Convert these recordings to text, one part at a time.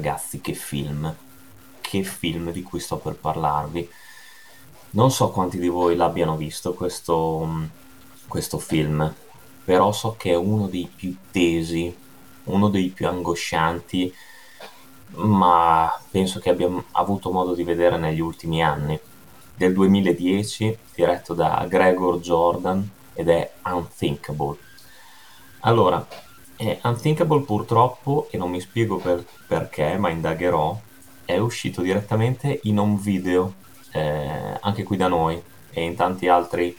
Ragazzi, che film! Che film di cui sto per parlarvi. Non so quanti di voi l'abbiano visto questo, questo film, però so che è uno dei più tesi, uno dei più angoscianti, ma penso che abbia avuto modo di vedere negli ultimi anni. Del 2010, diretto da Gregor Jordan ed è Unthinkable. Allora, eh, Unthinkable purtroppo, e non mi spiego per, perché, ma indagherò, è uscito direttamente in home video, eh, anche qui da noi e in tanti altri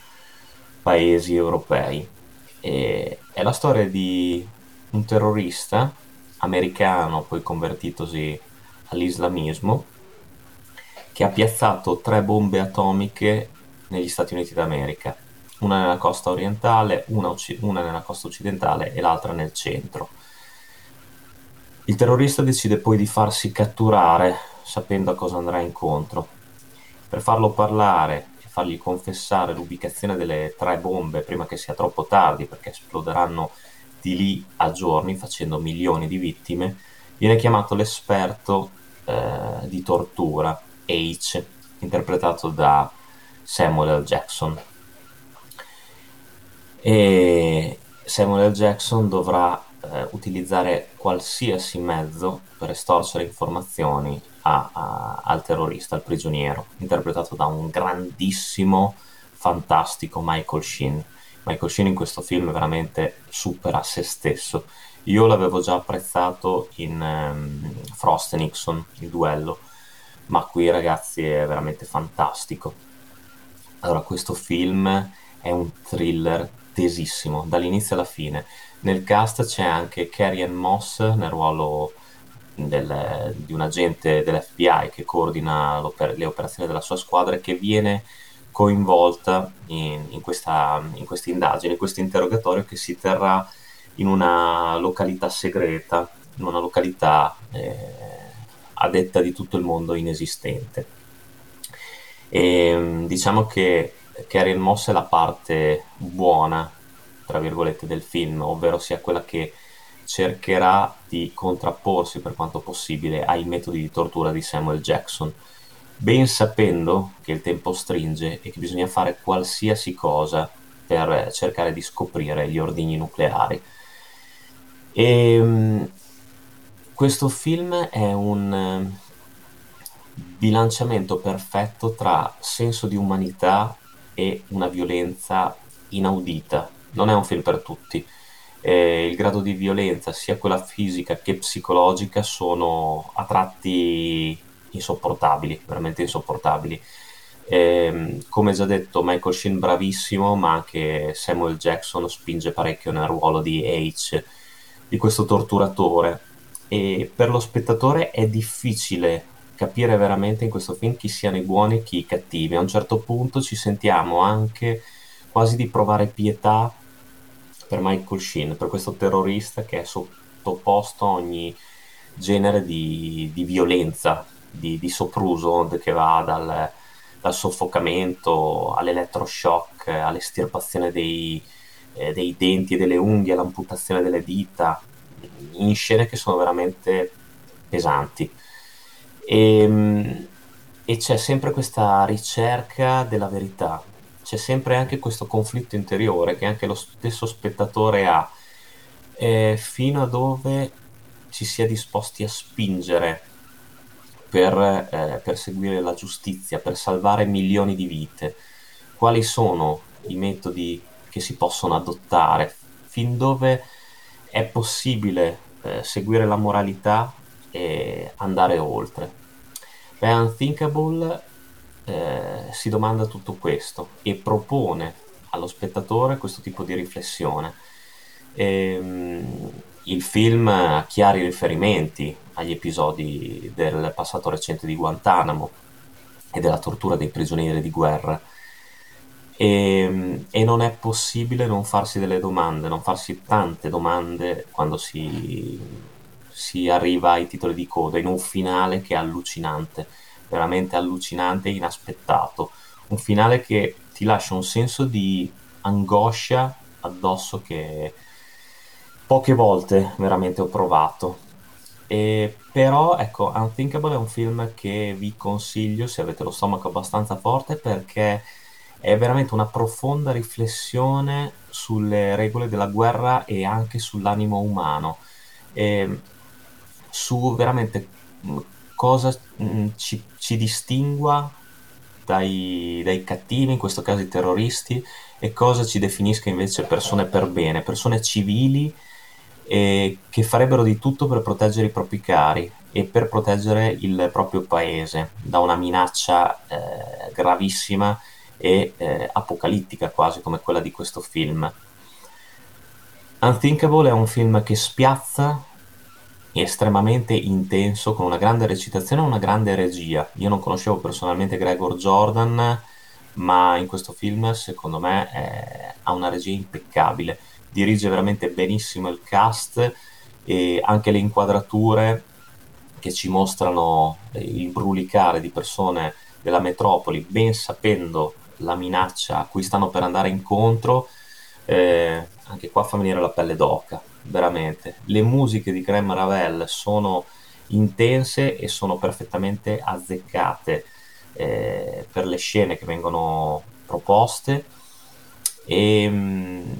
paesi europei. E è la storia di un terrorista americano, poi convertitosi all'islamismo, che ha piazzato tre bombe atomiche negli Stati Uniti d'America una nella costa orientale, una, occ- una nella costa occidentale e l'altra nel centro. Il terrorista decide poi di farsi catturare sapendo a cosa andrà incontro. Per farlo parlare e fargli confessare l'ubicazione delle tre bombe prima che sia troppo tardi perché esploderanno di lì a giorni facendo milioni di vittime, viene chiamato l'esperto eh, di tortura, H, interpretato da Samuel L. Jackson e Samuel. Jackson dovrà eh, utilizzare qualsiasi mezzo per estorcere informazioni a, a, al terrorista, al prigioniero, interpretato da un grandissimo, fantastico Michael Sheen. Michael Sheen in questo film veramente supera se stesso. Io l'avevo già apprezzato in um, Frost e Nixon, il duello, ma qui ragazzi è veramente fantastico. Allora, questo film è un thriller tesissimo, dall'inizio alla fine. Nel cast c'è anche Carrie Ann Moss nel ruolo del, di un agente dell'FBI che coordina le operazioni della sua squadra e che viene coinvolta in, in, questa, in questa indagine, in questo interrogatorio che si terrà in una località segreta, in una località eh, a detta di tutto il mondo inesistente. E, diciamo che Carrie Moss è la parte buona, tra virgolette, del film, ovvero sia quella che cercherà di contrapporsi per quanto possibile ai metodi di tortura di Samuel Jackson, ben sapendo che il tempo stringe e che bisogna fare qualsiasi cosa per cercare di scoprire gli ordigni nucleari. E, um, questo film è un bilanciamento perfetto tra senso di umanità e una violenza inaudita. Non è un film per tutti. Eh, il grado di violenza, sia quella fisica che psicologica, sono a tratti insopportabili, veramente insopportabili. Eh, come già detto, Michael Sheen bravissimo, ma anche Samuel Jackson spinge parecchio nel ruolo di H, di questo torturatore. E per lo spettatore è difficile capire veramente in questo film chi siano i buoni e chi i cattivi. A un certo punto ci sentiamo anche quasi di provare pietà per Michael Sheen, per questo terrorista che è sottoposto a ogni genere di, di violenza, di, di, sopruso che va dal, dal soffocamento all'elettroshock, all'estirpazione dei, eh, dei denti e delle unghie, all'amputazione delle dita, in scene che sono veramente pesanti. E, ehm, e c'è sempre questa ricerca della verità, c'è sempre anche questo conflitto interiore che anche lo stesso spettatore ha, eh, fino a dove ci si è disposti a spingere per eh, perseguire la giustizia, per salvare milioni di vite. Quali sono i metodi che si possono adottare? Fin dove è possibile eh, seguire la moralità e andare oltre. Beh, Unthinkable eh, si domanda tutto questo e propone allo spettatore questo tipo di riflessione. E, um, il film ha chiari riferimenti agli episodi del passato recente di Guantanamo e della tortura dei prigionieri di guerra. E, e, non è possibile non farsi delle domande, non farsi tante domande quando si, si arriva ai titoli di coda in un finale che è allucinante, veramente allucinante e inaspettato. Un finale che ti lascia un senso di angoscia addosso che poche volte veramente ho provato. E, però ecco, Unthinkable è un film che vi consiglio se avete lo stomaco abbastanza forte perché è veramente una profonda riflessione sulle regole della guerra e anche sull'animo umano. E su veramente mm, cosa mm, ci, ci distingua dai, dai cattivi, in questo caso i terroristi, e cosa ci definisca invece persone per bene, persone civili eh, che farebbero di tutto per proteggere i propri cari e per proteggere il proprio paese da una minaccia eh, gravissima e eh, apocalittica quasi come quella di questo film. Unthinkable è un film che spiazza estremamente intenso, con una grande recitazione e una grande regia. Io non conoscevo personalmente Gregor Jordan, ma in questo film secondo me è, ha una regia impeccabile, dirige veramente benissimo il cast e anche le inquadrature che ci mostrano il brulicare di persone della metropoli, ben sapendo la minaccia a cui stanno per andare incontro, eh, anche qua fa venire la pelle d'oca veramente. Le musiche di Graham Ravel sono intense e sono perfettamente azzeccate eh, per le scene che vengono proposte e, mm,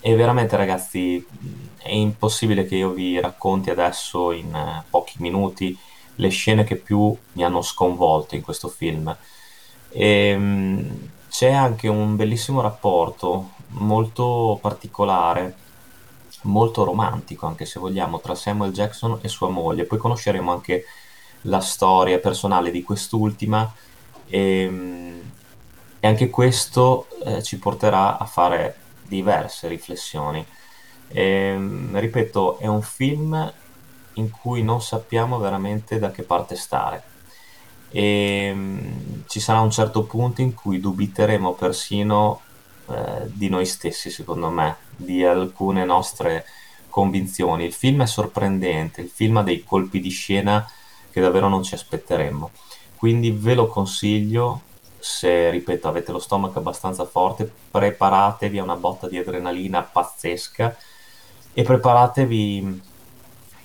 e, veramente ragazzi è impossibile che io vi racconti adesso in eh, pochi minuti le scene che più mi hanno sconvolto in questo film e, mm, c'è anche un bellissimo rapporto molto particolare molto romantico, anche se vogliamo, tra Samuel Jackson e sua moglie. Poi conosceremo anche la storia personale di quest'ultima e, ehm, e anche questo eh, ci porterà a fare diverse riflessioni. E, ehm, ripeto, è un film in cui non sappiamo veramente da che parte stare. E ehm, ci sarà un certo punto in cui dubiteremo persino eh, di noi stessi, secondo me, di alcune nostre convinzioni. Il film è sorprendente, il film ha dei colpi di scena che davvero non ci aspetteremmo. Quindi ve lo consiglio, se ripeto avete lo stomaco abbastanza forte, preparatevi a una botta di adrenalina pazzesca e preparatevi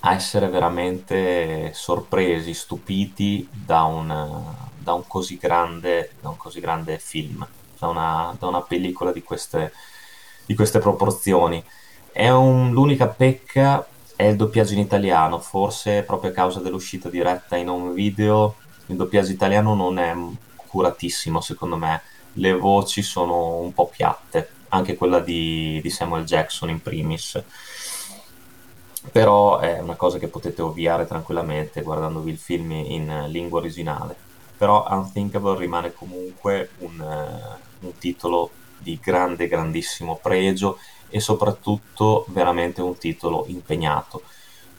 a essere veramente sorpresi, stupiti da un, da un, così, grande, da un così grande film da una, da una pellicola di queste, di queste proporzioni. Un, l'unica pecca è il doppiaggio in italiano, forse proprio a causa dell'uscita diretta in home video, il doppiaggio italiano non è curatissimo secondo me, le voci sono un po' piatte, anche quella di, di Samuel Jackson in primis. Però è una cosa che potete ovviare tranquillamente guardandovi il film in lingua originale. Però Unthinkable rimane comunque un, un titolo di grande, grandissimo pregio e soprattutto veramente un titolo impegnato.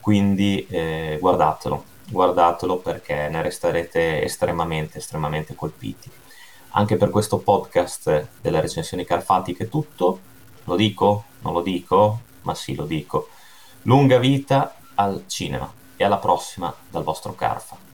Quindi eh, guardatelo, guardatelo perché ne resterete estremamente, estremamente colpiti. Anche per questo podcast delle recensioni carfatiche è tutto. Lo dico? Non lo dico? Ma sì, lo dico. Lunga vita al cinema e alla prossima dal vostro Carfa.